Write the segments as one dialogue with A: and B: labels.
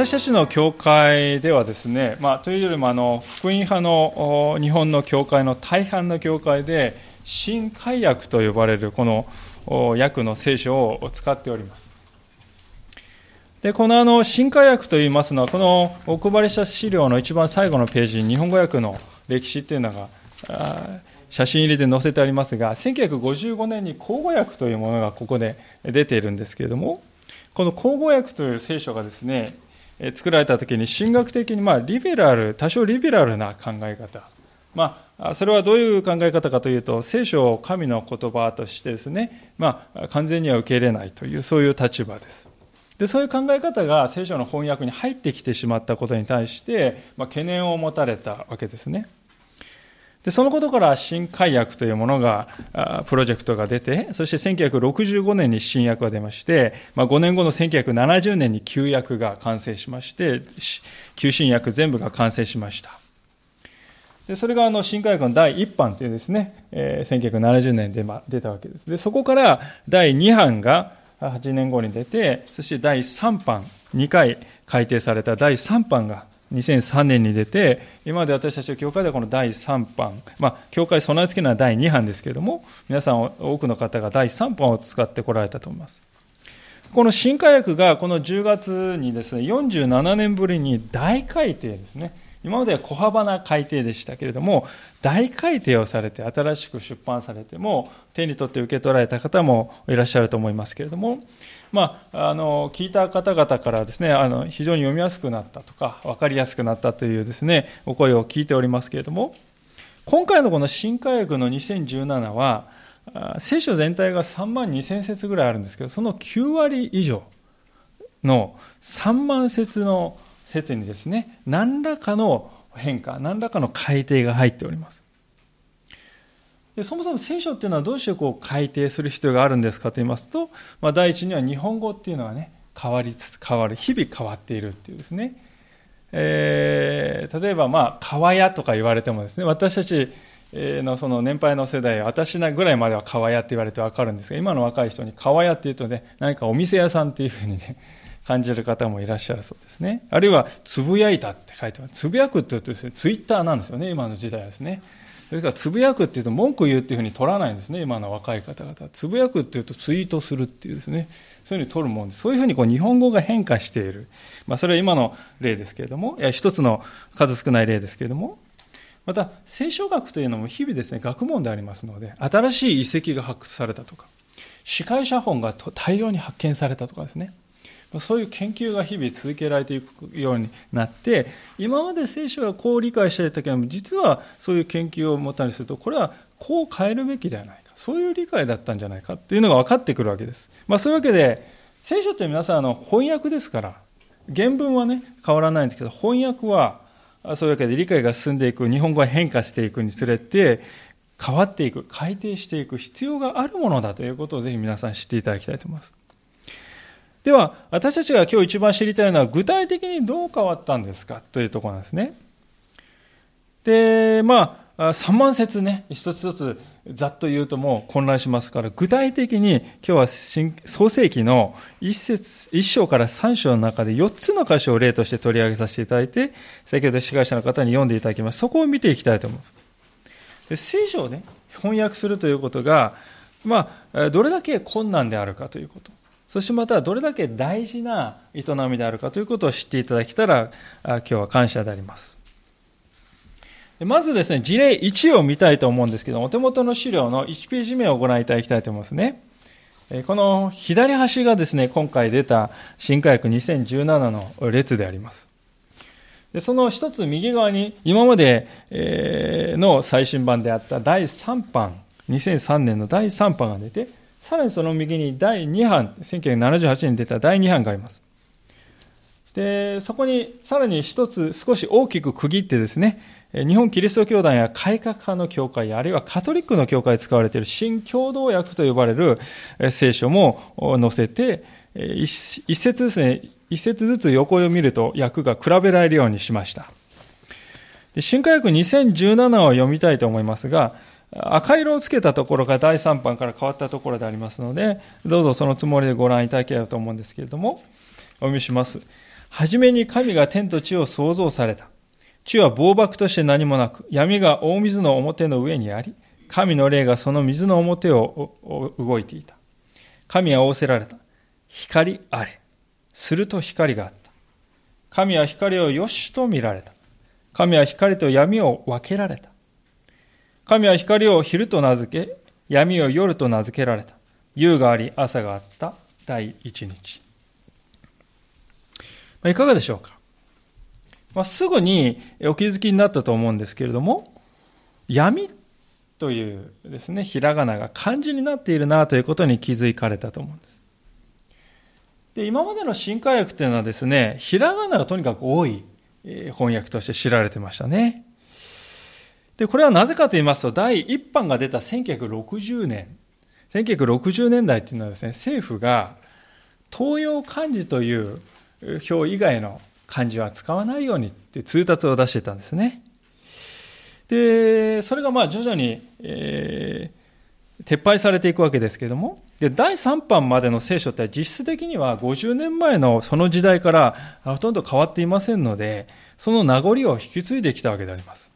A: 私たちの教会ではですね、まあ、というよりもあの福音派の日本の教会の大半の教会で新海訳と呼ばれるこの訳の聖書を使っております。でこのあの新海訳といいますのはこのお配りした資料の一番最後のページに日本語訳の歴史っていうのが写真入りで載せてありますが1955年に口語訳というものがここで出ているんですけれどもこの口語訳という聖書がですね作られた時に神学的にまあリベラル多少リベラルな考え方。まあ、それはどういう考え方かというと聖書を神の言葉としてですね、まあ、完全には受け入れないというそういう立場です。でそういう考え方が聖書の翻訳に入ってきてしまったことに対して、まあ、懸念を持たれたわけですね。でそのことから新改訳というものがプロジェクトが出てそして1965年に新訳が出まして、まあ、5年後の1970年に旧訳が完成しまして旧新訳全部が完成しました。でそれがあの新改訳の第1版というですね、えー、1970年でま出たわけです。でそこから第2版が8年後に出てそして第3版2回改訂された第3版が2003年に出て、今まで私たちの教会ではこの第3版、まあ、教会備え付けのは第2版ですけれども、皆さん多くの方が第3版を使ってこられたと思います。この新化薬がこの10月にですね、47年ぶりに大改訂ですね。今までは小幅な改訂でしたけれども、大改訂をされて、新しく出版されても、手に取って受け取られた方もいらっしゃると思いますけれども、まあ、あの聞いた方々からですねあの非常に読みやすくなったとか分かりやすくなったというですねお声を聞いておりますけれども今回のこの新科学の2017は聖書全体が3万2000節ぐらいあるんですけどその9割以上の3万節の説にですね何らかの変化何らかの改定が入っております。でそもそも聖書っていうのはどうしてこう改訂する必要があるんですかと言いますと、まあ、第一には日本語っていうのはね変わりつつ変わる日々変わっているっていうですね、えー、例えばまあ川屋とか言われてもですね私たちのその年配の世代私ぐらいまでは川屋って言われて分かるんですが今の若い人に川屋っていうとね何かお店屋さんっていうふうにね 感じる方もいらっしゃるそうですね。あるいはつぶやいたって書いてます。つぶやくって言うとですねツイッターなんですよね今の時代はですね。それからつぶやくっていうと文句言うっていうふうに取らないんですね今の若い方々。つぶやくっていうとツイートするっていうですね。そういうふうに取るもんです。そういうふうにこう日本語が変化している、まあ、それは今の例ですけれどもいや一つの数少ない例ですけれども。また聖書学というのも日々ですね学問でありますので新しい遺跡が発掘されたとか司会写本が大量に発見されたとかですね。そういう研究が日々続けられていくようになって今まで聖書はこう理解していたけども実はそういう研究を持ったりするとこれはこう変えるべきではないかそういう理解だったんじゃないかというのが分かってくるわけです、まあ、そういうわけで聖書って皆さんあの翻訳ですから原文はね変わらないんですけど翻訳はそういうわけで理解が進んでいく日本語が変化していくにつれて変わっていく改定していく必要があるものだということをぜひ皆さん知っていただきたいと思います。では、私たちが今日一番知りたいのは、具体的にどう変わったんですかというところなんですね。で、まあ、3万節ね、一つ一つざっと言うともう混乱しますから、具体的に今日は創世記の1節、1章から3章の中で4つの箇所を例として取り上げさせていただいて、先ほど司会者の方に読んでいただきます。そこを見ていきたいと思います。で聖書をね、翻訳するということが、まあ、どれだけ困難であるかということ。そしてまたどれだけ大事な営みであるかということを知っていただけたら今日は感謝であります。まずですね、事例1を見たいと思うんですけど、お手元の資料の1ページ目をご覧いただきたいと思いますね。この左端がですね、今回出た新科学2017の列であります。でその一つ右側に今までの最新版であった第3版、2003年の第3版が出て、さらにその右に第2版、1978年に出た第2版があります。で、そこにさらに一つ少し大きく区切ってですね、日本キリスト教団や改革派の教会、あるいはカトリックの教会で使われている新共同訳と呼ばれる聖書も載せて、一節ですね、一節ずつ横を見ると訳が比べられるようにしました。新科学2017を読みたいと思いますが、赤色をつけたところが第3版から変わったところでありますので、どうぞそのつもりでご覧いただければと思うんですけれども、お読みします。はじめに神が天と地を創造された。地は暴漠として何もなく、闇が大水の表の上にあり、神の霊がその水の表を動いていた。神は仰せられた。光あれ。すると光があった。神は光をよしと見られた。神は光と闇を分けられた。神は光を昼と名付け、闇を夜と名付けられた。夕があり、朝があった第一日。まいかがでしょうか、まあ、すぐにお気づきになったと思うんですけれども、闇というですね、ひらがなが漢字になっているなということに気づかれたと思うんです。で今までの新海訳というのはですね、ひらがながとにかく多い翻訳として知られてましたね。で、これはなぜかと言いますと、第1版が出た1960年、1960年代っていうのはですね、政府が東洋漢字という表以外の漢字は使わないようにって通達を出してたんですね。で、それがまあ徐々に、えー、撤廃されていくわけですけれども、で、第3版までの聖書って実質的には50年前のその時代からほとんど変わっていませんので、その名残を引き継いできたわけであります。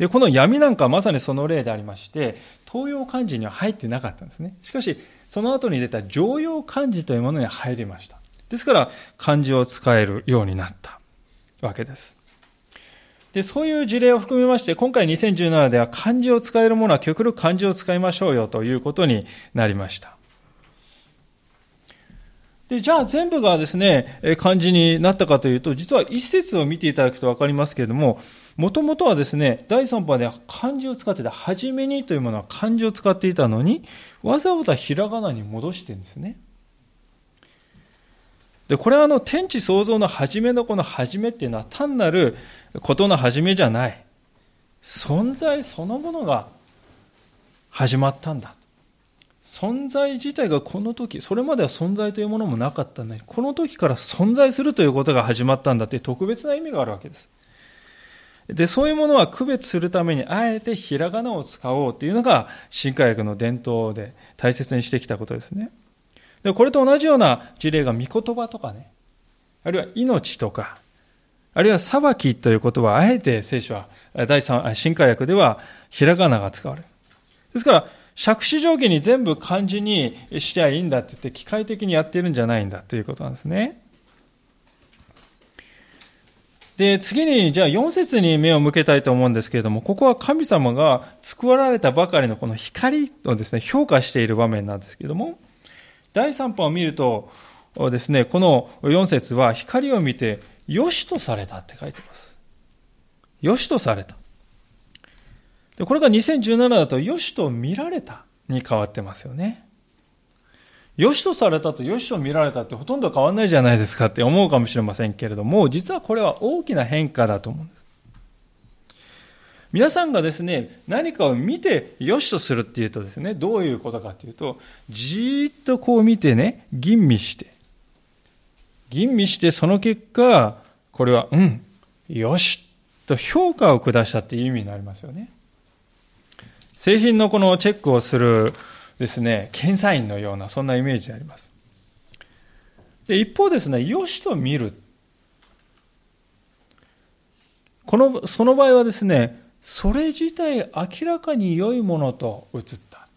A: で、この闇なんかはまさにその例でありまして、東洋漢字には入ってなかったんですね。しかし、その後に出た常用漢字というものに入りました。ですから、漢字を使えるようになったわけです。で、そういう事例を含めまして、今回2017では漢字を使えるものは極力漢字を使いましょうよということになりました。で、じゃあ全部がですね、漢字になったかというと、実は一節を見ていただくとわかりますけれども、もともとはですね、第3波では漢字を使ってた、はじめにというものは漢字を使っていたのに、わざわざひらがなに戻してるんですね。で、これはあの天地創造の初めのこの初めっていうのは単なることの始めじゃない。存在そのものが始まったんだ。存在自体がこの時、それまでは存在というものもなかったのに、この時から存在するということが始まったんだという特別な意味があるわけです。で、そういうものは区別するために、あえてひらがなを使おうというのが、新科学の伝統で大切にしてきたことですね。で、これと同じような事例が御言葉とかね、あるいは命とか、あるいは裁きという言葉は、あえて聖書は、第三、新科学では、ひらがなが使われる。ですから、借子定規に全部漢字にしてはいいんだって言って、機械的にやってるんじゃないんだということなんですね。で、次に、じゃあ4節に目を向けたいと思うんですけれども、ここは神様が救われたばかりのこの光をですね、評価している場面なんですけれども、第3版を見るとですね、この4節は光を見て、よしとされたって書いてます。よしとされた。でこれが2017だと、よしと見られたに変わってますよね。よしとされたとよしと見られたってほとんど変わんないじゃないですかって思うかもしれませんけれども、実はこれは大きな変化だと思うんです。皆さんがですね、何かを見て良しとするっていうとですね、どういうことかっていうと、じーっとこう見てね、吟味して、吟味してその結果、これは、うん、よし、と評価を下したっていう意味になりますよね。製品のこのチェックをするですね、検査員のような、そんなイメージであります。で一方ですね、よしと見る。この、その場合はですね、それ自体明らかに良いものと映った。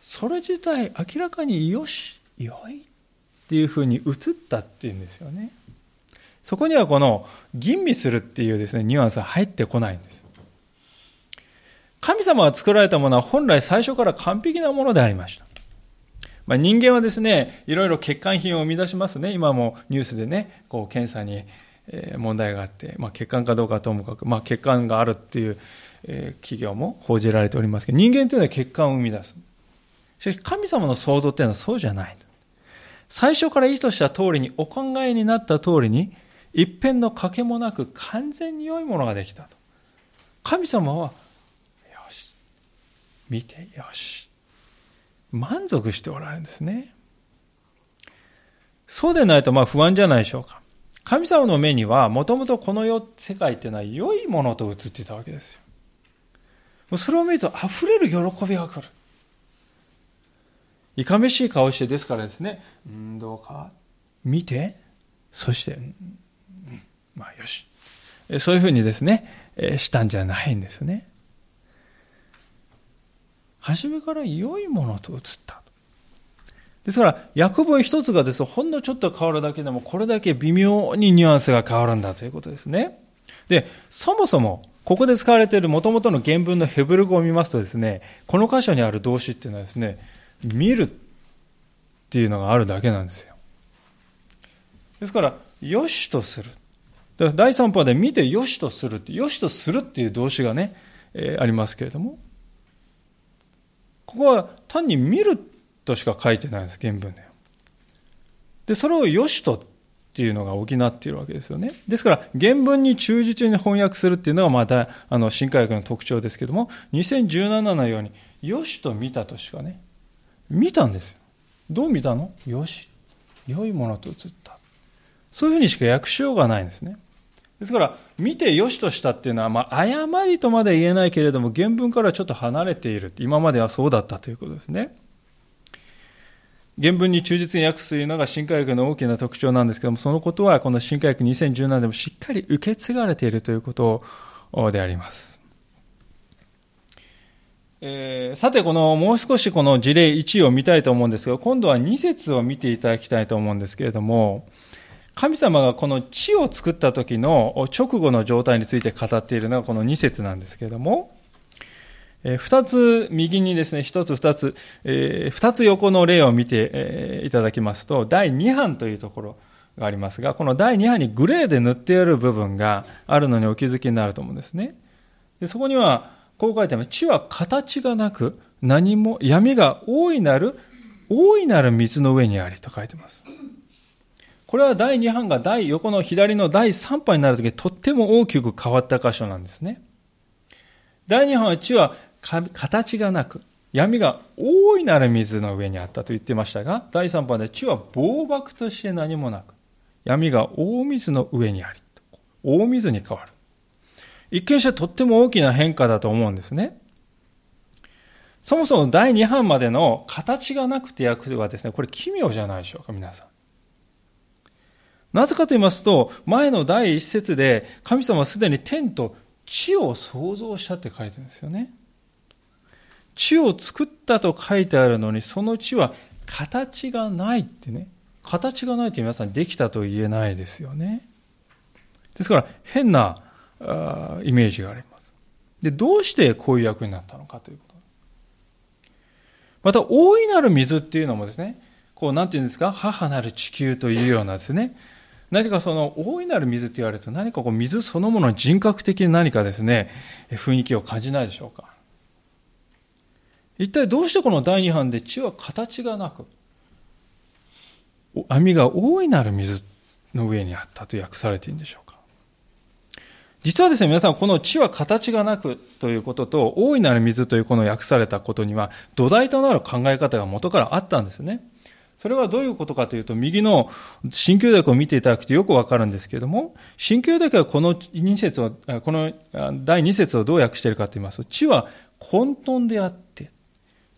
A: それ自体明らかによし、良いっていうふうに映ったっていうんですよね。そこにはこの吟味するっていうですね、ニュアンスは入ってこないんです。神様が作られたものは本来最初から完璧なものでありました。まあ、人間はですね、いろいろ欠陥品を生み出しますね。今もニュースでね、こう検査に問題があって、まあ、欠陥かどうかともかく、まあ、欠陥があるっていう、企業も報じられておりますけど、人間というのは欠陥を生み出す。しかし、神様の創造っていうのはそうじゃない。最初から意図した通りに、お考えになった通りに、一辺の賭けもなく完全に良いものができたと。神様は、見てよし、満足しておられるんですね。そうでないとまあ不安じゃないでしょうか。神様の目には、もともとこの世、世界っていうのは良いものと映ってたわけですよ。それを見ると溢れる喜びが来る。いかめしい顔してですからですね、うん、どうか見て、そして、まあよし。そういうふうにですね、したんじゃないんですね。初めから良いものと移った。ですから、訳文一つがですほんのちょっと変わるだけでも、これだけ微妙にニュアンスが変わるんだということですね。で、そもそも、ここで使われている元々の原文のヘブル語を見ますとですね、この箇所にある動詞っていうのはですね、見るっていうのがあるだけなんですよ。ですから、よしとする。だから第3波で見てよしとするって、よしとするっていう動詞がね、えー、ありますけれども、ここは単に見るとしか書いてないんです、原文で。で、それをよしとっていうのが補っているわけですよね。ですから、原文に忠実に翻訳するっていうのがまた、あの、新科学の特徴ですけども、2017のように、よしと見たとしかね、見たんですよ。どう見たの？よし。良いものと映った。そういうふうにしか訳しようがないんですね。ですから、見てよしとしたっていうのは、まあ、誤りとまで言えないけれども、原文からちょっと離れている。今まではそうだったということですね。原文に忠実に訳すというのが新科学の大きな特徴なんですけども、そのことはこの新科学2017でもしっかり受け継がれているということであります。えー、さて、このもう少しこの事例1を見たいと思うんですが、今度は2節を見ていただきたいと思うんですけれども、神様がこの地を作った時の直後の状態について語っているのがこの2節なんですけれども、え、2つ右にですね、1つ2つ、え、2つ横の例を見て、いただきますと、第2版というところがありますが、この第2版にグレーで塗ってある部分があるのにお気づきになると思うんですね。そこには、こう書いてあります。地は形がなく、何も、闇が大いなる、大いなる水の上にありと書いてます。これは第2版が第横の左の第3版になるとき、とっても大きく変わった箇所なんですね。第2版は地は形がなく、闇が大いなる水の上にあったと言ってましたが、第3版で地は暴漠として何もなく、闇が大水の上にあり、大水に変わる。一見してとっても大きな変化だと思うんですね。そもそも第2版までの形がなくて訳はですね、これ奇妙じゃないでしょうか、皆さん。なぜかと言いますと、前の第一節で神様はすでに天と地を創造したって書いてるんですよね。地を作ったと書いてあるのに、その地は形がないってね。形がないって皆さんできたと言えないですよね。ですから、変なイメージがあります。で、どうしてこういう役になったのかということ。また、大いなる水っていうのもですね、こう、なんていうんですか、母なる地球というようなですね、何かその大いなる水って言われると何かこう水そのものに人格的に何かですね、雰囲気を感じないでしょうか？一体どうしてこの第二版で地は形がなく、網が大いなる水の上にあったと訳されているんでしょうか？実はですね、皆さん、この地は形がなくということと、大いなる水というこの訳されたことには、土台となる考え方が元からあったんですね。それはどういうことかというと、右の新旧訳を見ていただくとよくわかるんですけれども、新旧訳はこの2節を、この第2節をどう訳しているかと言いますと、地は混沌であって、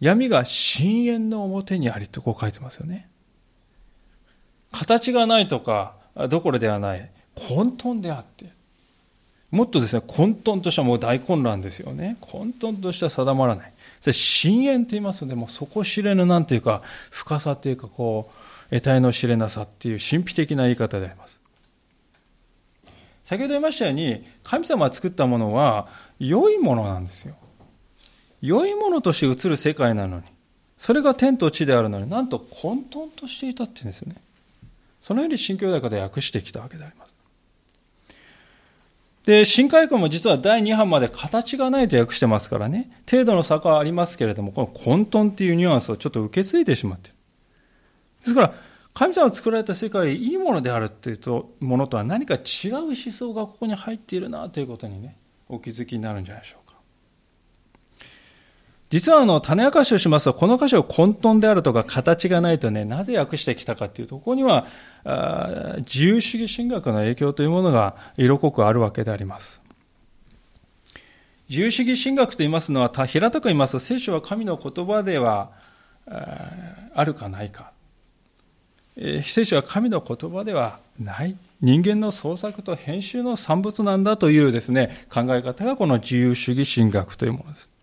A: 闇が深淵の表にありとこう書いてますよね。形がないとか、どころではない。混沌であって。もっとですね、混沌としたもう大混乱ですよね。混沌とした定まらない。それ深淵と言いますので、もう底知れぬなんていうか、深さというか、こう、得体の知れなさっていう神秘的な言い方であります。先ほど言いましたように、神様が作ったものは良いものなんですよ。良いものとして映る世界なのに、それが天と地であるのに、なんと混沌としていたって言うんですね。そのように新教大で訳してきたわけであります。で、新海訓も実は第2版まで形がないと訳してますからね、程度の差はありますけれども、この混沌っていうニュアンスをちょっと受け継いでしまってる。ですから、神様が作られた世界、いいものであるっていうとものとは何か違う思想がここに入っているなということにね、お気づきになるんじゃないでしょうか。実はあの、種明かしをしますと、この箇所を混沌であるとか形がないとね、なぜ訳してきたかっていうと、ここには、自由主義神学の影響というものが色濃くあるわけであります。自由主義神学と言いますのは、平たく言いますと、聖書は神の言葉ではあるかないか。聖書は神の言葉ではない。人間の創作と編集の産物なんだというですね、考え方がこの自由主義神学というものです。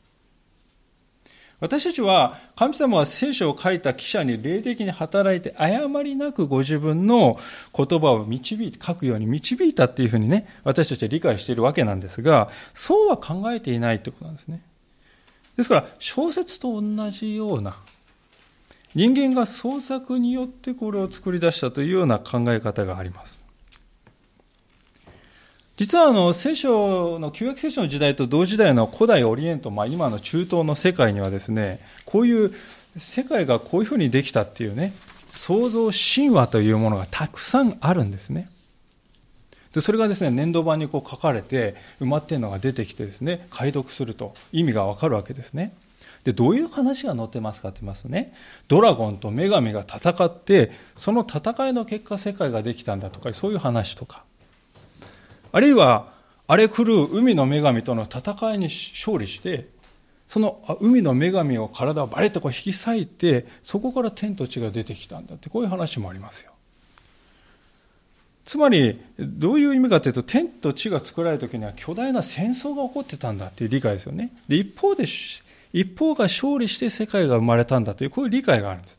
A: 私たちは神様は聖書を書いた記者に霊的に働いて誤りなくご自分の言葉を導いて、書くように導いたっていうふうにね、私たちは理解しているわけなんですが、そうは考えていないということなんですね。ですから、小説と同じような、人間が創作によってこれを作り出したというような考え方があります。実はあの聖書の旧約聖書の時代と同時代の古代オリエント、まあ、今の中東の世界にはですねこういう世界がこういうふうにできたっていうね創造神話というものがたくさんあるんですね。でそれがですね粘土板にこう書かれて埋まっているのが出てきてですね解読すると意味がわかるわけですね。でどういう話が載ってますかって言いますとねドラゴンと女神が戦ってその戦いの結果世界ができたんだとかそういう話とか。あるいは荒れ狂う海の女神との戦いに勝利してその海の女神を体をバレッとこう引き裂いてそこから天と地が出てきたんだってこういう話もありますよ。つまりどういう意味かというと天と地が作られた時には巨大な戦争が起こってたんだっていう理解ですよね。で一方で一方が勝利して世界が生まれたんだというこういう理解があるんです。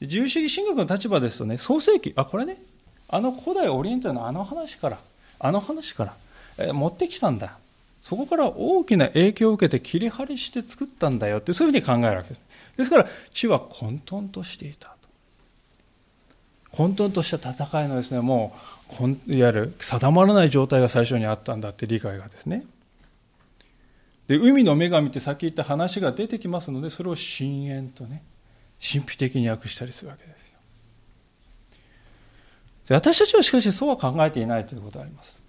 A: 自由主義神学の立場ですとね創世記あこれね。あの古代オリエントのあの話から、あの話から、えー、持ってきたんだ。そこから大きな影響を受けて切り張りして作ったんだよって、そういうふうに考えるわけです。ですから、地は混沌としていた。混沌とした戦いのですね、もう、いわゆる定まらない状態が最初にあったんだって理解がですね。で、海の女神ってさっき言った話が出てきますので、それを深淵とね、神秘的に訳したりするわけです。私たちはしかしそうは考えていないということがあります。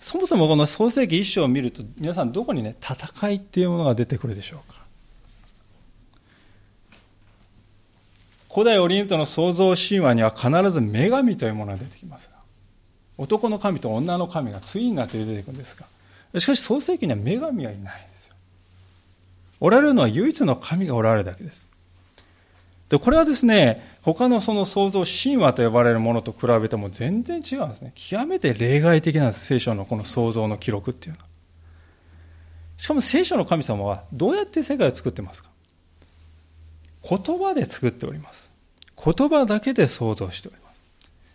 A: そもそもこの創世記一章を見ると、皆さんどこにね、戦いっていうものが出てくるでしょうか。古代オリエントの創造神話には必ず女神というものが出てきます、男の神と女の神がツインがと出てくるんですが、しかし創世記には女神はいないんですよ。おられるのは唯一の神がおられるだけです。で、これはですね、他のその創造神話と呼ばれるものと比べても全然違うんですね。極めて例外的なんです。聖書のこの創造の記録っていうのは。しかも聖書の神様はどうやって世界を作ってますか？言葉で作っております。言葉だけで創造しております。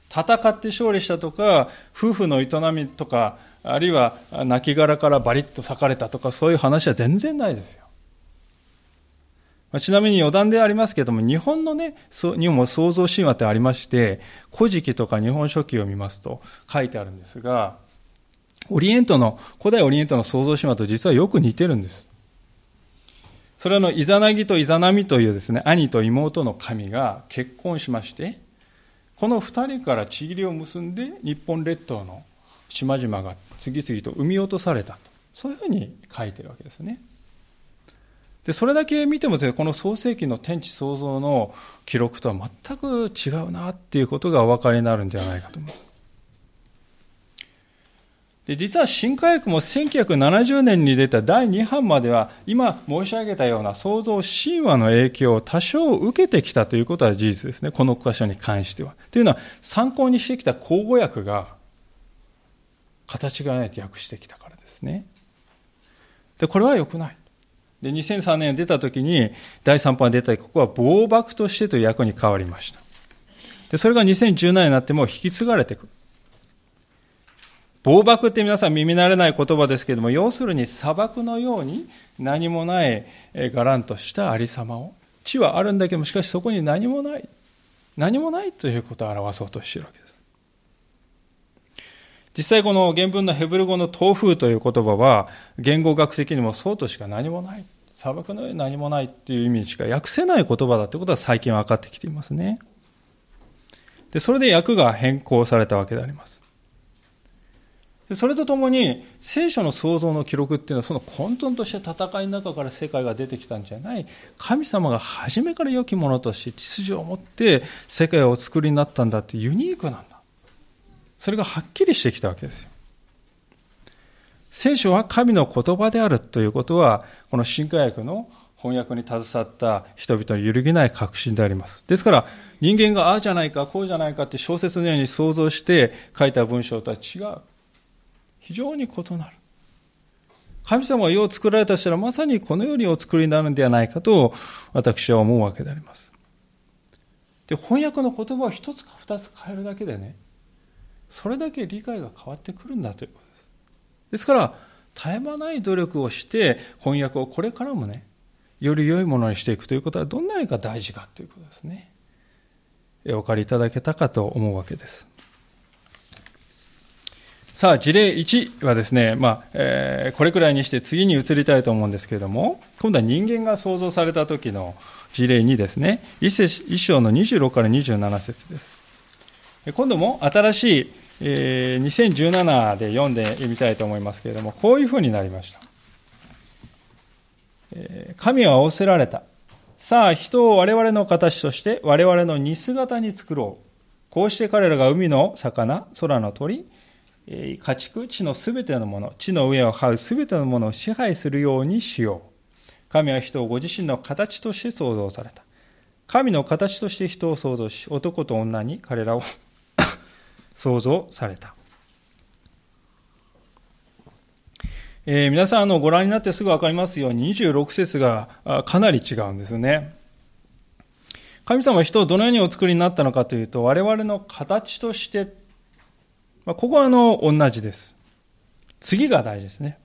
A: 戦って勝利したとか、夫婦の営みとか、あるいは亡骸からバリッと裂かれたとか、そういう話は全然ないですよ。まちなみに余談でありますけれども、日本のね、日本も創造神話ってありまして、古事記とか日本書紀を見ますと書いてあるんですが、オリエントの、古代オリエントの創造神話と実はよく似てるんです。それはの、イザナギとイザナミというですね、兄と妹の神が結婚しまして、この二人からちぎりを結んで、日本列島の島々が次々と生み落とされたと。そういうふうに書いてるわけですね。で、それだけ見てもですね、この創世記の天地創造の記録とは全く違うなっていうことがお分かりになるんではないかと思います。で、実は新科学も1970年に出た第2版までは、今申し上げたような創造神話の影響を多少受けてきたということは事実ですね。この箇所に関しては。というのは、参考にしてきた口語訳が、形がないと訳してきたからですね。で、これは良くない。で、2003年出た時に、第3版出た、ここは暴漠としてという役に変わりました。で、それが2017年になっても引き継がれてくる。暴漠って皆さん耳慣れない言葉ですけれども、要するに砂漠のように何もないがらんとしたありさまを、地はあるんだけども、しかしそこに何もない、何もないということを表そうとしているわけです。実際この原文のヘブル語の東風という言葉は、言語学的にもそうとしか何もない。砂漠のように何もないっていう意味しか訳せない言葉だってことは最近分かってきていますね。で、それで訳が変更されたわけであります。でそれとともに、聖書の創造の記録っていうのは、その混沌とした戦いの中から世界が出てきたんじゃない、神様が初めから良きものとし秩序を持って世界をお作りになったんだってユニークなんだ。それがはっきりしてきたわけですよ。聖書は神の言葉であるということは、この新科学の翻訳に携わった人々の揺るぎない確信であります。ですから、人間がああじゃないか、こうじゃないかって小説のように想像して書いた文章とは違う。非常に異なる。神様が世を作られた人はまさにこのようにお作りになるんではないかと私は思うわけであります。で、翻訳の言葉を一つか二つ変えるだけでね、それだけ理解が変わってくるんだということです。ですから、絶え間ない努力をして翻訳をこれからもね、より良いものにしていくということはどんなにか大事かということですね。お借りいただけたかと思うわけです。さあ、事例1はですね、まあ、えー、これくらいにして次に移りたいと思うんですけれども、今度は人間が創造された時の事例2ですね。一章の26から27節です。今度も新しい、えー、2017で読んでみたいと思いますけれども、こういうふうになりました。え神は仰せられた。さあ、人を我々の形として我々の似姿に作ろう。こうして彼らが海の魚、空の鳥え、家畜、地のすべてのもの、地の上を這うすべてのものを支配するようにしよう。神は人をご自身の形として創造された。神の形として人を創造し、男と女に彼らを創造された。えー、皆さんあのご覧になってすぐ分かりますように26節がかなり違うんですね。神様は人をどのようにお作りになったのかというと、我々の形として、まあ、ここはあの同じです。次が大事ですね。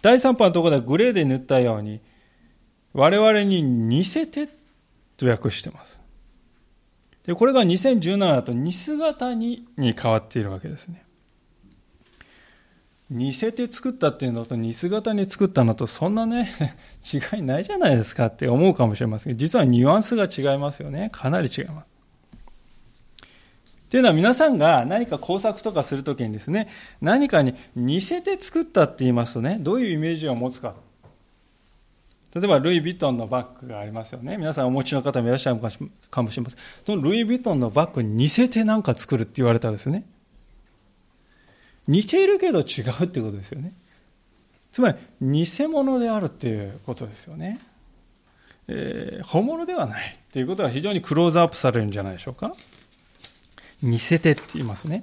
A: 第3波のところでグレーで塗ったように、我々に似せてと訳してます。でこれが2017だと似姿にに変わっているわけですね。似せて作ったっていうのと似姿に作ったのとそんなね 違いないじゃないですかって思うかもしれません。けど実はニュアンスが違いますよね。かなり違います。っていうのは皆さんが何か工作とかするときにですね何かに似せて作ったって言いますとねどういうイメージを持つか。例えばルイ・ヴィトンのバッグがありますよね皆さんお持ちの方もいらっしゃるかもしれませんそのルイ・ヴィトンのバッグに似せて何か作るって言われたらですね似ているけど違うってことですよね。つまり、偽物であるっていうことですよね。えー、本物ではないっていうことは非常にクローズアップされるんじゃないでしょうか。似せてって言いますね。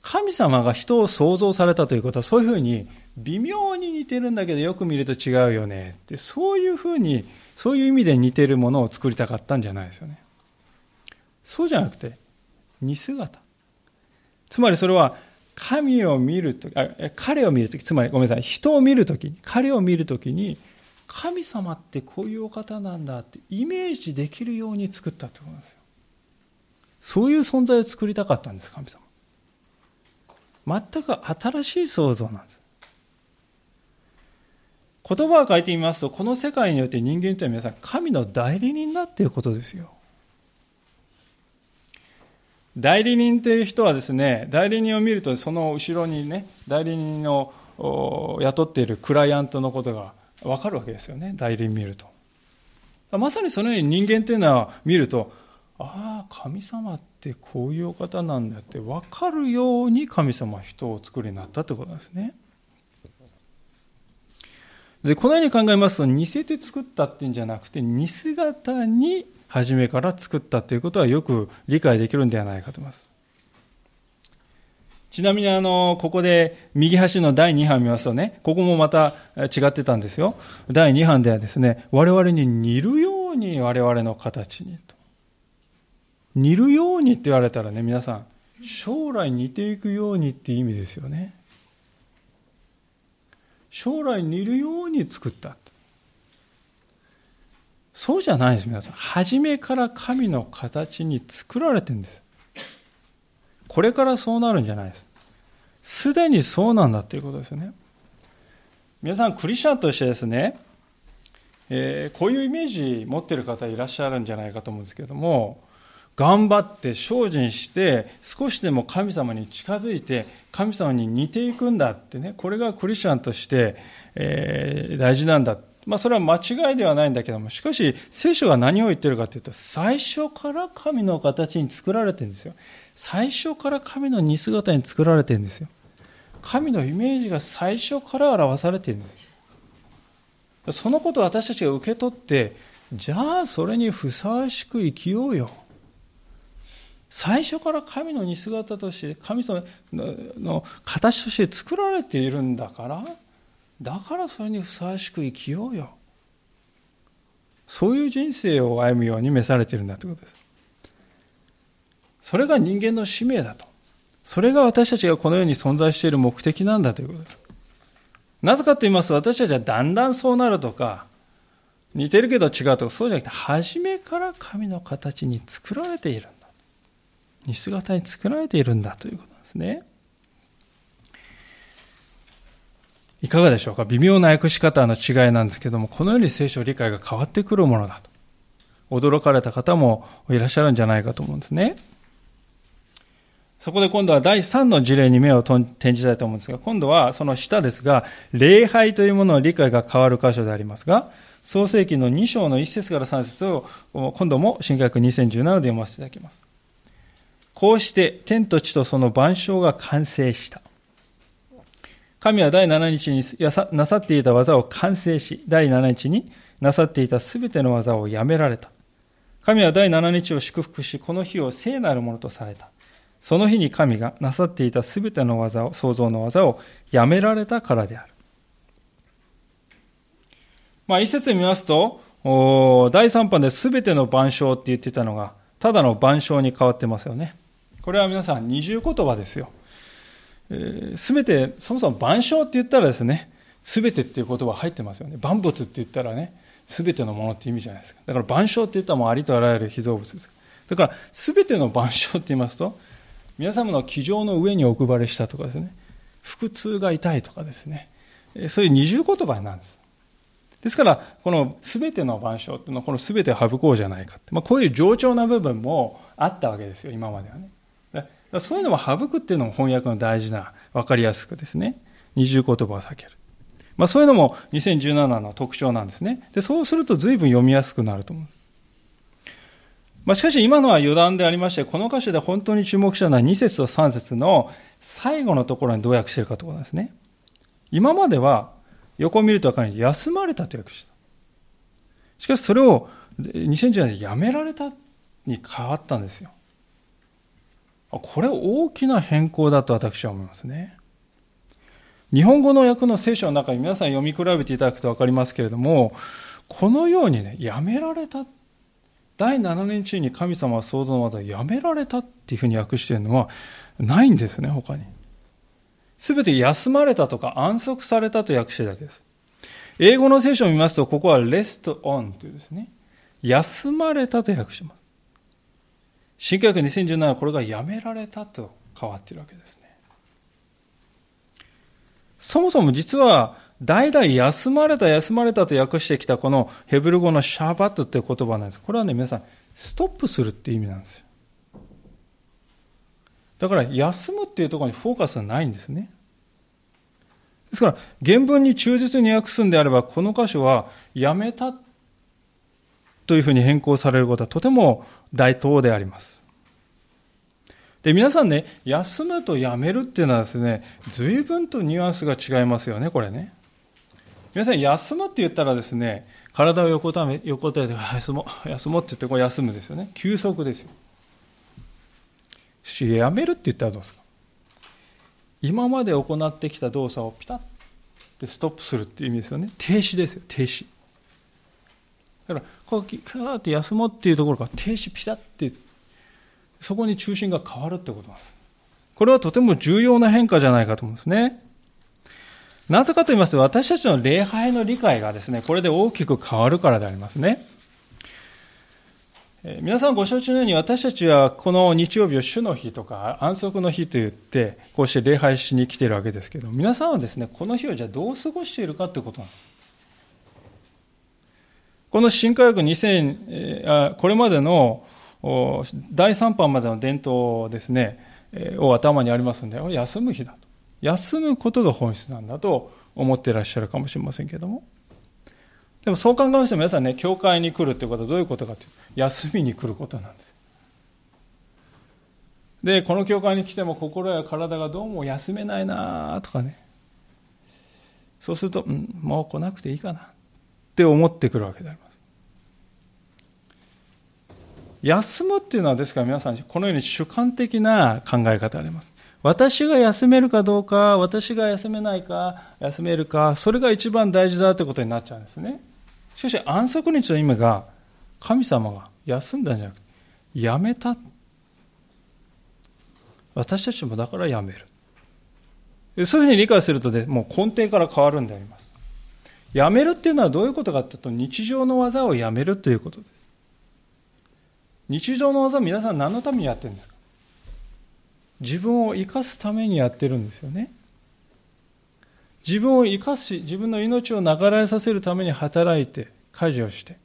A: 神様が人を創造されたということはそういうふうに微妙に似てるんだけどよく見ると違うよねってそういうふうにそういう意味で似てるものを作りたかったんじゃないですよね。そうじゃなくて似姿。つまりそれは神を見るとき、彼を見るとき、つまりごめんなさい、人を見るとき、彼を見るときに、神様ってこういうお方なんだってイメージできるように作ったってことなんですよ。そういう存在を作りたかったんです、神様。全く新しい創造なんです。言葉を変えてみますと、この世界によって人間というのは皆さん、神の代理人だっていうことですよ。代理人という人はですね、代理人を見るとその後ろにね、代理人を雇っているクライアントのことがわかるわけですよね、代理人見ると。まさにそのように人間というのは見ると、ああ、神様ってこういうお方なんだって分かるように神様は人を作りになったということですね。で、このように考えますと、似せて作ったっていうんじゃなくて、似姿に初めから作ったということはよく理解できるんではないかと思います。ちなみにあの、ここで右端の第2版見ますとね、ここもまた違ってたんですよ。第2版ではですね、我々に似るように我々の形にと。似るようにって言われたらね、皆さん、将来似ていくようにっていう意味ですよね。将来似るように作った。そうじゃないです、皆さん。初めから神の形に作られてるんです。これからそうなるんじゃないです。すでにそうなんだっていうことですよね。皆さん、クリスチャンとしてですね、えー、こういうイメージ持ってる方いらっしゃるんじゃないかと思うんですけども、頑張って精進して少しでも神様に近づいて神様に似ていくんだってねこれがクリスチャンとして、えー、大事なんだまあ、それは間違いではないんだけども、しかし、聖書が何を言ってるかというと、最初から神の形に作られてるんですよ。最初から神の似姿に作られてるんですよ。神のイメージが最初から表されてるんです。そのことを私たちが受け取って、じゃあそれにふさわしく生きようよ。最初から神の似姿として、神様の形として作られているんだから、だからそれにふさわしく生きようよ。そういう人生を歩むように召されているんだということです。それが人間の使命だと。それが私たちがこの世に存在している目的なんだということです。なぜかと言いますと、私たちはだんだんそうなるとか、似てるけど違うとか、そうじゃなくて、初めから神の形に作られているんだ。似姿に作られているんだということなんですね。いかがでしょうか？微妙な訳し方の違いなんですけども、このように聖書理解が変わってくるものだと。驚かれた方もいらっしゃるんじゃないかと思うんですね。そこで今度は第3の事例に目を転じたいと思うんですが、今度はその下ですが、礼拝というものの理解が変わる箇所でありますが、創世記の2章の1節から3節を今度も新約2017で読ませていただきます。こうして天と地とその万象が完成した。神は第7日になさっていた技を完成し、第7日になさっていたすべての技をやめられた。神は第7日を祝福し、この日を聖なるものとされた。その日に神がなさっていたすべての技を、創造の技をやめられたからである。まあ、一節見ますと、第3版で全ての万象って言ってたのが、ただの万象に変わってますよね。これは皆さん二重言葉ですよ。す、べ、て、そもそも万象って言ったらですね、すべてっていう言葉入ってますよね。万物って言ったらね、すべてのものって意味じゃないですか。だから万象って言ったらもうありとあらゆる被造物です。だから、すべての万象って言いますと、皆様の机上の上にお配りしたとかですね、腹痛が痛いとかですね、そういう二重言葉なんです。ですから、この全ての万象っていうのは、この全てを省こうじゃないかって、まあ、こういう冗長な部分もあったわけですよ、今まではね。そういうのも省くっていうのも翻訳の大事な、分かりやすくですね、二重言葉を避ける。まあ、そういうのも2017の特徴なんですね。で、そうすると随分読みやすくなると思う。まあ、しかし今のは余談でありまして、この箇所で本当に注目したのは2節と3節の最後のところにどう訳しているかということですね。今までは横を見ると分かるように休まれたと訳した。しかしそれを2010年でやめられたに変わったんですよ。これ大きな変更だと私は思いますね。日本語の訳の聖書の中に皆さん読み比べていただくと分かりますけれども、このようにね、やめられた第7年中に神様は創造の技をやめられたっていうふうに訳しているのはないんですね、他に。すべて休まれたとか安息されたと訳してるだけです。英語の聖書を見ますと、ここは rest on というですね、休まれたと訳します。新教約2017これがやめられたと変わっているわけですね。そもそも実は代々休まれた休まれたと訳してきたこのヘブル語のシャーバットっていう言葉なんです。これはね、皆さん、ストップするって意味なんですよ。だから休むっていうところにフォーカスはないんですね。ですから、原文に忠実に訳すんであれば、この箇所はやめたっというふうに変更されることはとても大当であります。で、皆さんね、休むとやめるっていうのはですね、随分とニュアンスが違いますよね、これね。皆さん、休むって言ったらですね、体を横ため、横ためて、休もう、休もうって言って、こう休むですよね。休息ですよ。し、やめるって言ったらどうですか？今まで行ってきた動作をピタッてストップするっていう意味ですよね。停止ですよ、停止。だから、こう、キャーって休もうっていうところから停止ピタッて、そこに中心が変わるってことなんです。これはとても重要な変化じゃないかと思うんですね。なぜかと言いますと、私たちの礼拝の理解がですね、これで大きく変わるからでありますね。皆さんご承知のように私たちはこの日曜日を主の日とか安息の日と言ってこうして礼拝しに来ているわけですけど皆さんはですねこの日をじゃあどう過ごしているかということなんですこの新科学2000これまでの第3版までの伝統ですねを頭にありますので休む日だと休むことが本質なんだと思っていらっしゃるかもしれませんけども。でもそう考えましても皆さんね、教会に来るってことはどういうことかというと、休みに来ることなんです。で、この教会に来ても心や体がどうも休めないなとかね。そうすると、うん、もう来なくていいかな。って思ってくるわけであります。休むっていうのはですから皆さんこのように主観的な考え方があります。私が休めるかどうか、私が休めないか、休めるか、それが一番大事だということになっちゃうんですね。しかし安息日の意味が神様が休んだんじゃなくて、やめた。私たちもだからやめる。そういうふうに理解するとで、もう根底から変わるんであります。やめるっていうのはどういうことかというと、日常の技をやめるということです。日常の技皆さん何のためにやってるんですか？自分を生かすためにやってるんですよね。自分を生かし、自分の命を流れさせるために働いて、家事をして、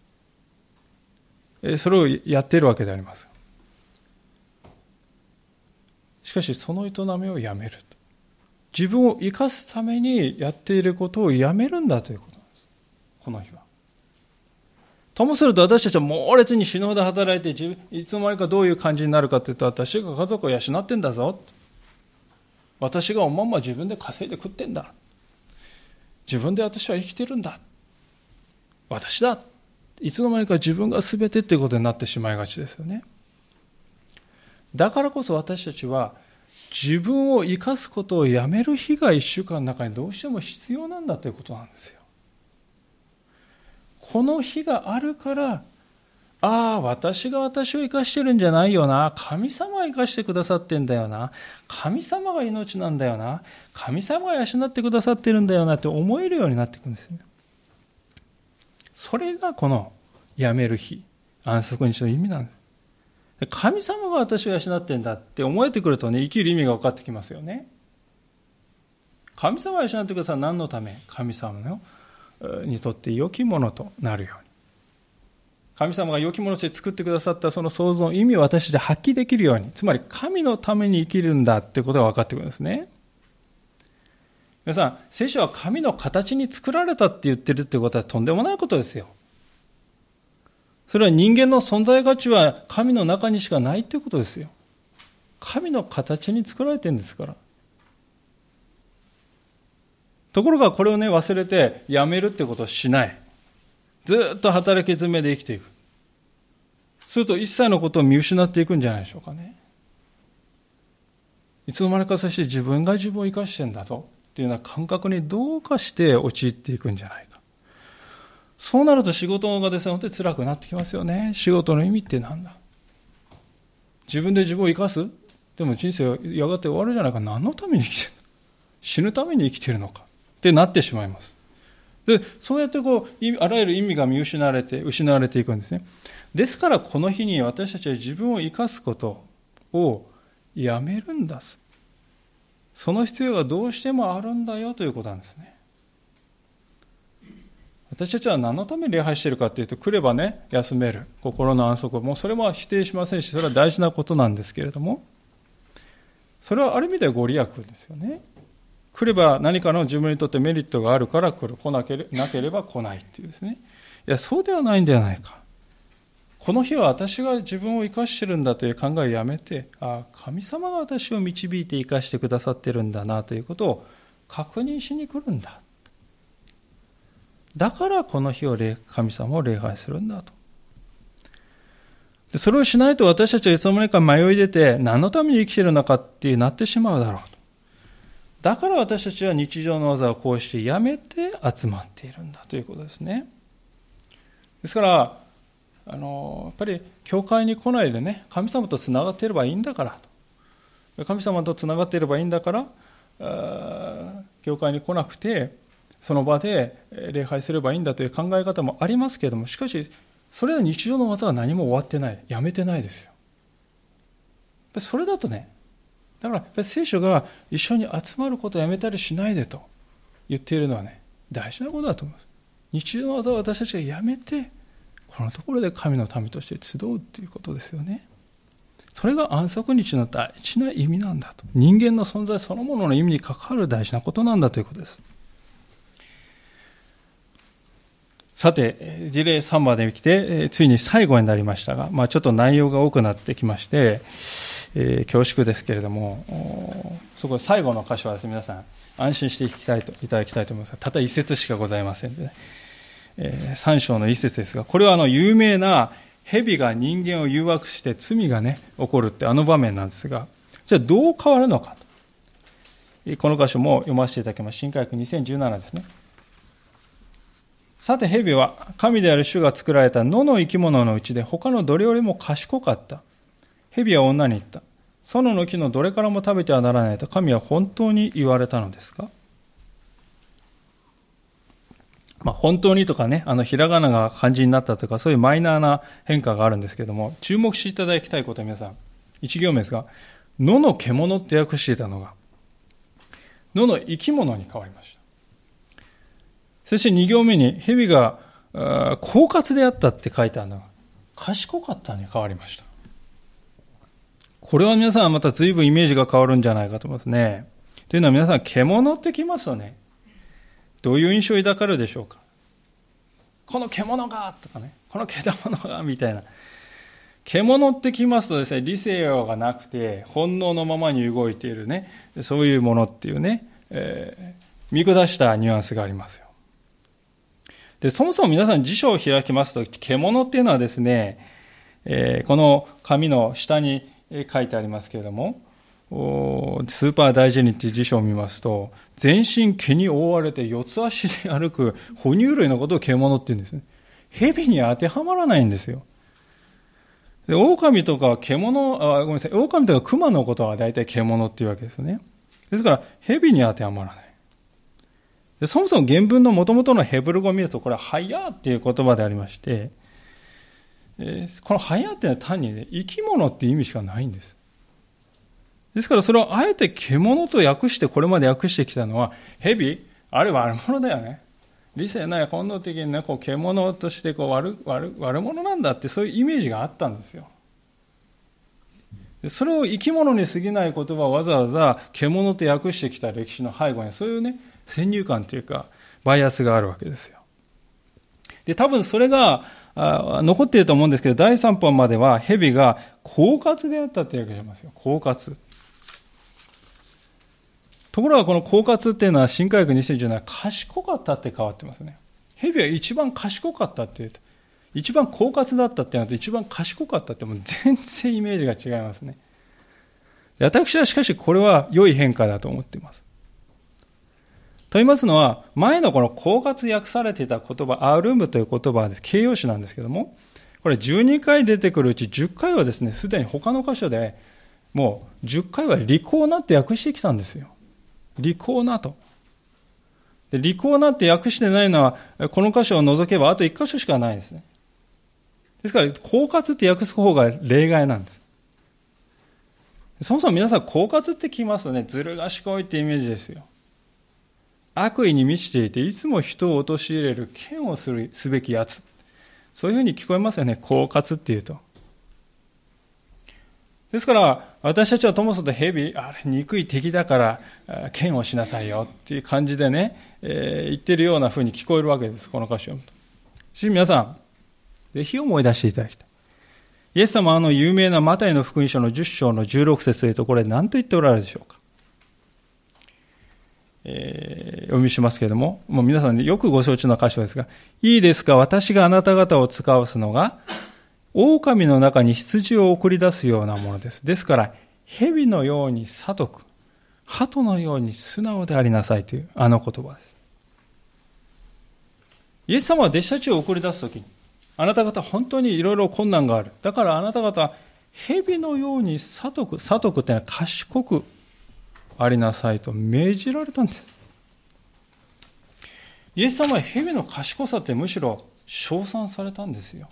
A: それをやっているわけであります。しかし、その営みをやめると。自分を生かすためにやっていることをやめるんだということなんです。この日は。ともすると私たちは猛烈に死ぬほど働いていつの間にかどういう感じになるかというと私が家族を養ってんだぞ。私がおまんま自分で稼いで食ってんだ。自分で私は生きてるんだ。私だ。いつの間にか自分が全てっていうことになってしまいがちですよね。だからこそ私たちは自分を生かすことをやめる日が一週間の中にどうしても必要なんだということなんですよ。この日があるから、ああ、私が私を生かしてるんじゃないよな。神様が生かしてくださってんだよな。神様が命なんだよな。神様が養ってくださってるんだよなって思えるようになっていくんですね。それがこのやめる日、安息日の意味なんです。神様が私を養ってんだって思えてくるとね、生きる意味が分かってきますよね。神様が養ってくださる何のため？神様のにとって良きものとなるように。神様が良きものとして作ってくださったその創造の意味を私で発揮できるように。つまり神のために生きるんだってことが分かってくるんですね。皆さん聖書は神の形に作られたって言ってるってことはとんでもないことですよ。それは人間の存在価値は神の中にしかないってことですよ。神の形に作られてるんですから。ところがこれをね、忘れてやめるってことをしない。ずっと働き詰めで生きていく。すると一切のことを見失っていくんじゃないでしょうかね。いつの間にかさして自分が自分を生かしてんだぞっていうような感覚にどうかして陥っていくんじゃないか。そうなると仕事がですね、本当に辛くなってきますよね。仕事の意味って何だ自分で自分を生かす？でも人生はやがて終わるじゃないか。何のために生きてる死ぬために生きてるのか。ってなってしまいます。で、そうやってこう、あらゆる意味が見失われて、失われていくんですね。ですからこの日に私たちは自分を生かすことをやめるんだ。その必要がどうしてもあるんだよということなんですね。私たちは何のために礼拝してるかというと、来ればね、休める。心の安息。もうそれも否定しませんし、それは大事なことなんですけれども、それはある意味ではご利益ですよね。来れば何かの自分にとってメリットがあるから来る。来なけれなければ来ないっていうですね。いや、そうではないんではないか。この日は私が自分を生かしてるんだという考えをやめて、ああ神様が私を導いて生かしてくださってるんだなということを確認しに来るんだ。だからこの日を神様を礼拝するんだと。でそれをしないと私たちはいつの間にか迷い出て何のために生きてるのかってなってしまうだろう。だから私たちは日常の技をこうしてやめて集まっているんだということですね。ですから、あのやっぱり教会に来ないでね、神様とつながっていればいいんだから。神様とつながっていればいいんだから、教会に来なくて、その場で礼拝すればいいんだという考え方もありますけれども、しかし、それは日常の技は何も終わってない。やめてないですよ。それだとね、だから聖書が一緒に集まることをやめたりしないでと言っているのはね、大事なことだと思います。日常の技を私たちがやめて、このところで神の民として集うということですよね。それが安息日の大事な意味なんだと。人間の存在そのものの意味に関わる大事なことなんだということです。さて、事例3まで来て、ついに最後になりましたが、まあ、ちょっと内容が多くなってきまして、えー、恐縮ですけれども、そこ最後の箇所はですね、皆さん、安心していきたいといただきたいと思いますたった一節しかございませんで、ね、えー、3章の一節ですが、これはあの有名な蛇が人間を誘惑して罪がね、起こるってあの場面なんですが、じゃあどう変わるのかと。この箇所も読ませていただきます。新科学2017ですね。さて蛇は神である主が作られた野の生き物のうちで他のどれよりも賢かった。蛇は女に言った。園の木のどれからも食べてはならないと神は本当に言われたのですか？まあ、本当にとかね、あの、ひらがなが漢字になったとか、そういうマイナーな変化があるんですけども、注目していただきたいことは皆さん、一行目ですが、野の獣って訳していたのが、野の生き物に変わりました。そして二行目に、蛇が、狡猾であったって書いてあるのが、賢かったに変わりました。これは皆さんまた随分イメージが変わるんじゃないかと思いますね。というのは皆さん、獣ってきますとね、どういう印象を抱かれるでしょうかこの獣がとかね、この獣がみたいな。獣ってきますとですね、理性がなくて、本能のままに動いているね、そういうものっていうね、えー、見下したニュアンスがありますよ。で、そもそも皆さん辞書を開きますと、獣っていうのはですね、えー、この紙の下に書いてありますけれども、スーパー大事にっていう辞書を見ますと、全身毛に覆われて四つ足で歩く 哺乳類のことを獣って言うんですね。蛇に当てはまらないんですよ。で、狼とか獣、あ、ごめんなさい、狼とか熊のことは大体獣っていうわけですね。ですから、蛇に当てはまらない。でそもそも原文の元々のヘブル語を見ると、これはハヤーっていう言葉でありまして、えー、このハヤーっていうのは単にね、生き物っていう意味しかないんです。ですからそれをあえて獣と訳してこれまで訳してきたのは、蛇あれ悪者だよね。理性ない本能的にね、こう獣としてこう悪悪悪者なんだってそういうイメージがあったんですよ。それを生き物に過ぎない言葉をわざわざ獣と訳してきた歴史の背後にそういうね、先入観というか、バイアスがあるわけですよ。で、多分それがあ残っていると思うんですけど、第3版までは蛇が狡猾であったって訳しますよ。狡猾。ところがこの狡猾っていうのは新科学2017は賢かったって変わってますね。蛇は一番賢かったって言うと、一番狡猾だったっていうのと一番賢かったってもう全然イメージが違いますね。私はしかしこれは良い変化だと思っています。と言いますのは、前のこの狡猾訳されていた言葉、アールームという言葉は形容詞なんですけども、これ12回出てくるうち10回はですね、すでに他の箇所でもう10回は利口なって訳してきたんですよ。利口なと。で利口なって訳してないのは、この箇所を除けばあと1箇所しかないですね。ですから、狡猾って訳す方が例外なんです。そもそも皆さん、狡猾って聞きますとね、ずる賢いってイメージですよ。悪意に満ちていて、いつも人を陥れる、剣をするすべきやつ。そういうふうに聞こえますよね、狡猾っていうと。ですから、私たちはともすると蛇、あれ、憎い敵だから、剣をしなさいよっていう感じでね、えー、言ってるようなふうに聞こえるわけです、この歌詞を読むと。し、皆さん、ぜひ思い出していただきたい。イエス様はあの有名なマタイの福音書の10章の16節というところで何と言っておられるでしょうか。えー、読みしますけれども、もう皆さんよくご承知の箇所ですが、いいですか、私があなた方を使わすのが、狼の中に羊を送り出すようなものです。ですから、蛇のように悟く、鳩のように素直でありなさいというあの言葉です。イエス様は弟子たちを送り出すときに、あなた方本当にいろいろ困難がある。だからあなた方は、蛇のように悟く、悟くってのは賢くありなさいと命じられたんです。イエス様は蛇の賢さってむしろ称賛されたんですよ。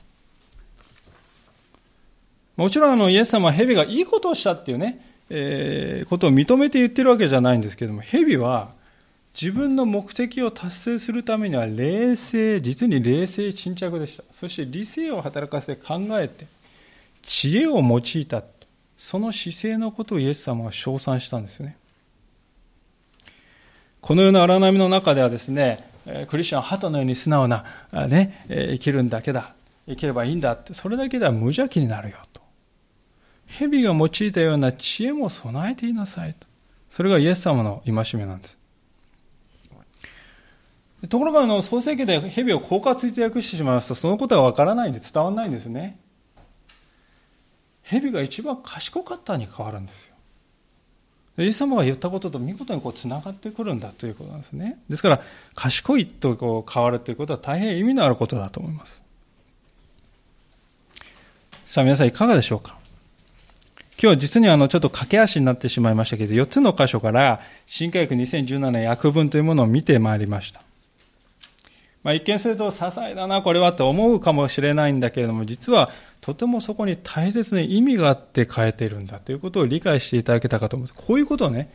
A: もちろんあのイエス様は蛇がいいことをしたっていうね、えー、ことを認めて言ってるわけじゃないんですけども、蛇は自分の目的を達成するためには冷静、実に冷静沈着でした。そして理性を働かせ考えて、知恵を用いた。その姿勢のことをイエス様は称賛したんですよね。このような荒波の中ではですね、クリスチャンは鳩のように素直な、ね、生きるんだけだ。生きればいいんだって、それだけでは無邪気になるよと。蛇が用いたような知恵も備えていなさいと。それがイエス様の戒めなんです。ところがあの創世記で蛇を狡猾に訳してしまいますとそのことはわからないんで伝わらないんですね蛇が一番賢かったに変わるんですイエス様が言ったことと見事にこうつながってくるんだということなんですね。ですから賢いとこう変わるということは大変意味のあることだと思います。さあ皆さんいかがでしょうか？今日実にあのちょっと駆け足になってしまいましたけど、4つの箇所から新科学2017年訳文というものを見てまいりました。まあ、一見すると些細だな、これはと思うかもしれないんだけれども、実はとてもそこに大切な意味があって変えているんだということを理解していただけたかと思います。こういうことをね、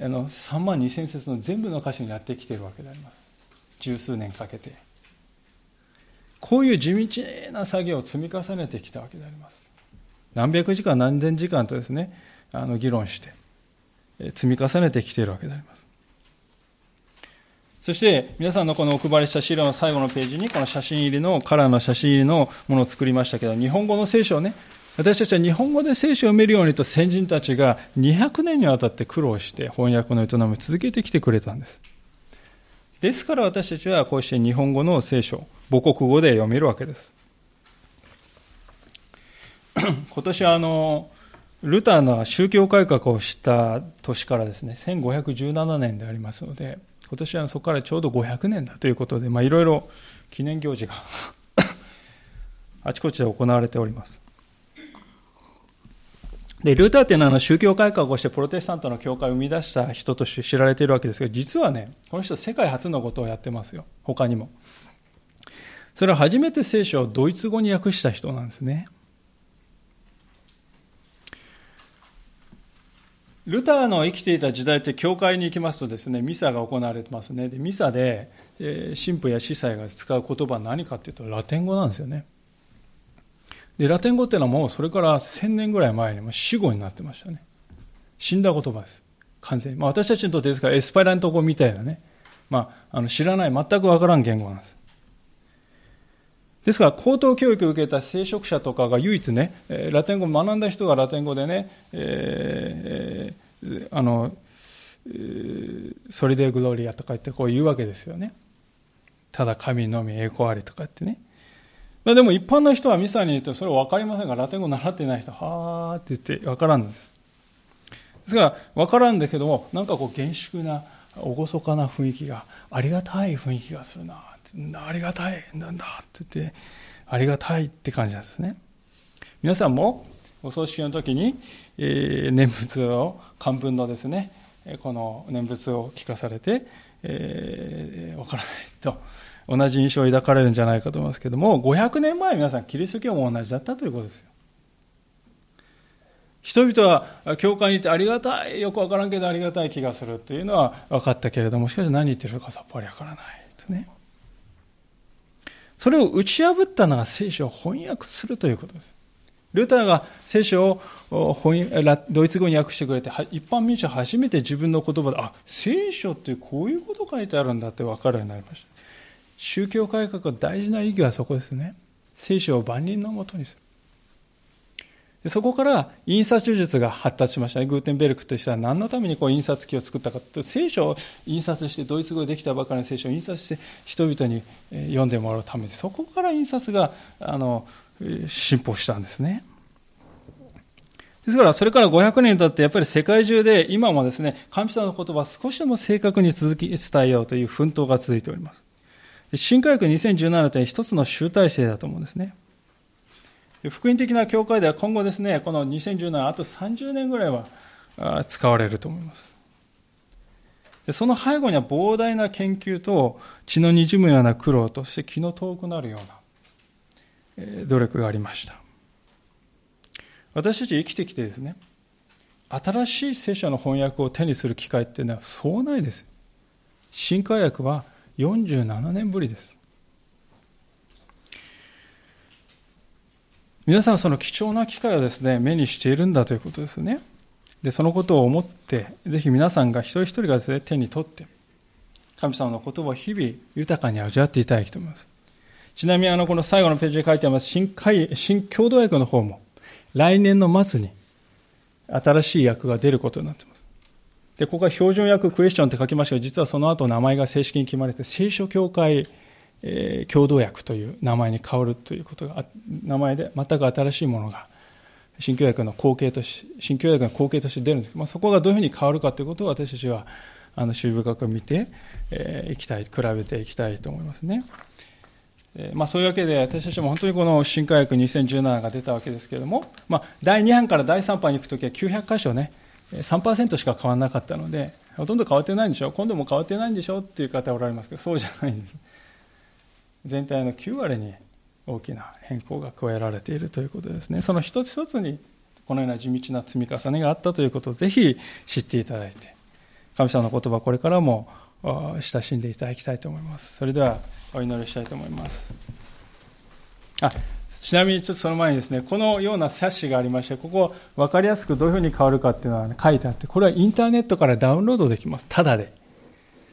A: あの3万2000節の全部の箇所にやってきているわけであります。十数年かけて。こういう地道な作業を積み重ねてきたわけであります。何百時間何千時間とですねあの議論して積み重ねてきているわけでありますそして皆さんのこのお配りした資料の最後のページにこの写真入りのカラーの写真入りのものを作りましたけど日本語の聖書をね私たちは日本語で聖書を読めるようにと先人たちが200年にわたって苦労して翻訳の営みを続けてきてくれたんです。ですから私たちはこうして日本語の聖書母国語で読めるわけです。今年はあのルターの宗教改革をした年からですね1517年でありますので今年はそこからちょうど500年だということで、まあ、いろいろ記念行事があちこちで行われております。でルーターっていうのは宗教改革をしてプロテスタントの教会を生み出した人として知られているわけですが実はねこの人世界初のことをやってますよ。他にも。それは初めて聖書をドイツ語に訳した人なんですね。ルターの生きていた時代って教会に行きますとですねミサが行われてますね。でミサで、え、神父や司祭が使う言葉は何かっていうとラテン語なんですよね。でラテン語っていうのはもうそれから1000年ぐらい前にも死語になってましたね。死んだ言葉です。完全に、まあ、私たちにとってですからエスパイラント語みたいなね、まあ、あの知らない全くわからん言語なんです。ですから、高等教育を受けた聖職者とかが唯一ね、ラテン語を学んだ人がラテン語でね、えー、あの、それでグロリアとか言ってこう言うわけですよね。ただ神のみ栄光ありとか言ってね。でも一般の人はミサに言ってそれ分かりませんが、ラテン語習ってない人は、はーって言って分からんです。ですから、分からんだけども、なんかこう厳粛な、厳かな雰囲気が、ありがたい雰囲気がするな。ありがたい、なんだって言って、ありがたいって感じなんですね。皆さんもお葬式の時に、えー、念仏を、漢文のですね、この念仏を聞かされて、えー、わからないと、同じ印象を抱かれるんじゃないかと思いますけども、500年前皆さんキリスト教も同じだったということですよ。人々は教会に行ってありがたい、よくわからんけどありがたい気がするっていうのは分かったけれども、しかし何言ってるかさっぱりわからないとね。それを打ち破ったのが聖書を翻訳するということです。ルターが聖書をドイツ語に訳してくれて、一般民主は初めて自分の言葉で、あ、聖書ってこういうこと書いてあるんだって分かるようになりました。宗教改革の大事な意義はそこですね。聖書を万人のもとにする。そこから印刷手術が発達しましたね。グーテンベルクとしては何のためにこう印刷機を作ったかというと、聖書を印刷して、ドイツ語でできたばかりの聖書を印刷して人々に読んでもらうために、そこから印刷があの進歩したんですね。ですから、それから500年経って、やっぱり世界中で今もですね、神様の言葉を少しでも正確に続き伝えようという奮闘が続いております。新科学2017という一つの集大成だと思うんですね。福音的な教会では今後ですね、この2010年、あと30年ぐらいは使われると思います。その背後には膨大な研究と血の滲むような苦労として気の遠くなるような努力がありました。私たち生きてきてですね、新しい聖書の翻訳を手にする機会っていうのはそうないです。新科学は47年ぶりです。皆さんその貴重な機会をですね、目にしているんだということですね。で、そのことを思って、ぜひ皆さんが一人一人がですね、手に取って、神様の言葉を日々豊かに味わっていただきたいと思います。ちなみにあの、この最後のページに書いてあります、新海、新共同訳の方も、来年の末に新しい訳が出ることになっています。で、ここは標準訳クエスチョンって書きましたが、実はその後名前が正式に決まれて、聖書協会、えー、共同訳という名前に変わるということが、名前で全く新しいものが、新教約の後継とし、新教約の後継として出るんです。まあ、そこがどういうふうに変わるかということを私たちは、あの、注意深く見てい、えー、きたい、比べていきたいと思いますね。えー、まあ、そういうわけで、私たちも本当にこの新科学2017が出たわけですけれども、まあ、第2版から第3版に行くときは900箇所ね、3%しか変わらなかったので、ほとんど変わってないんでしょ今度も変わってないんでしょっていう方おられますけど、そうじゃないんです。全体の9割に大きな変更が加えられているということですね。その一つ一つにこのような地道な積み重ねがあったということをぜひ知っていただいて、神様の言葉これからも親しんでいただきたいと思います。それではお祈りしたいと思います。あちなみにちょっとその前にですね、このような冊子がありまして、ここ分かりやすくどういうふうに変わるかっていうのは、ね、書いてあって、これはインターネットからダウンロードできます。ただで。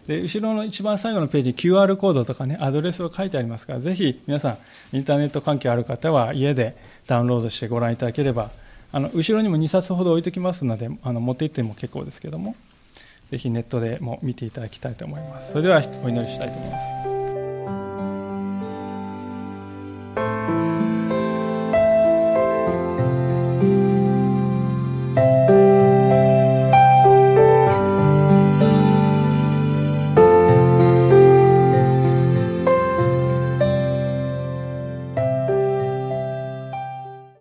A: で、後ろの一番最後のページに QR コードとかね、アドレスを書いてありますから、ぜひ皆さん、インターネット環境ある方は家でダウンロードしてご覧いただければ、あの、後ろにも2冊ほど置いておきますので、あの、持って行っても結構ですけども、ぜひネットでも見ていただきたいと思います。それではお祈りしたいと思います。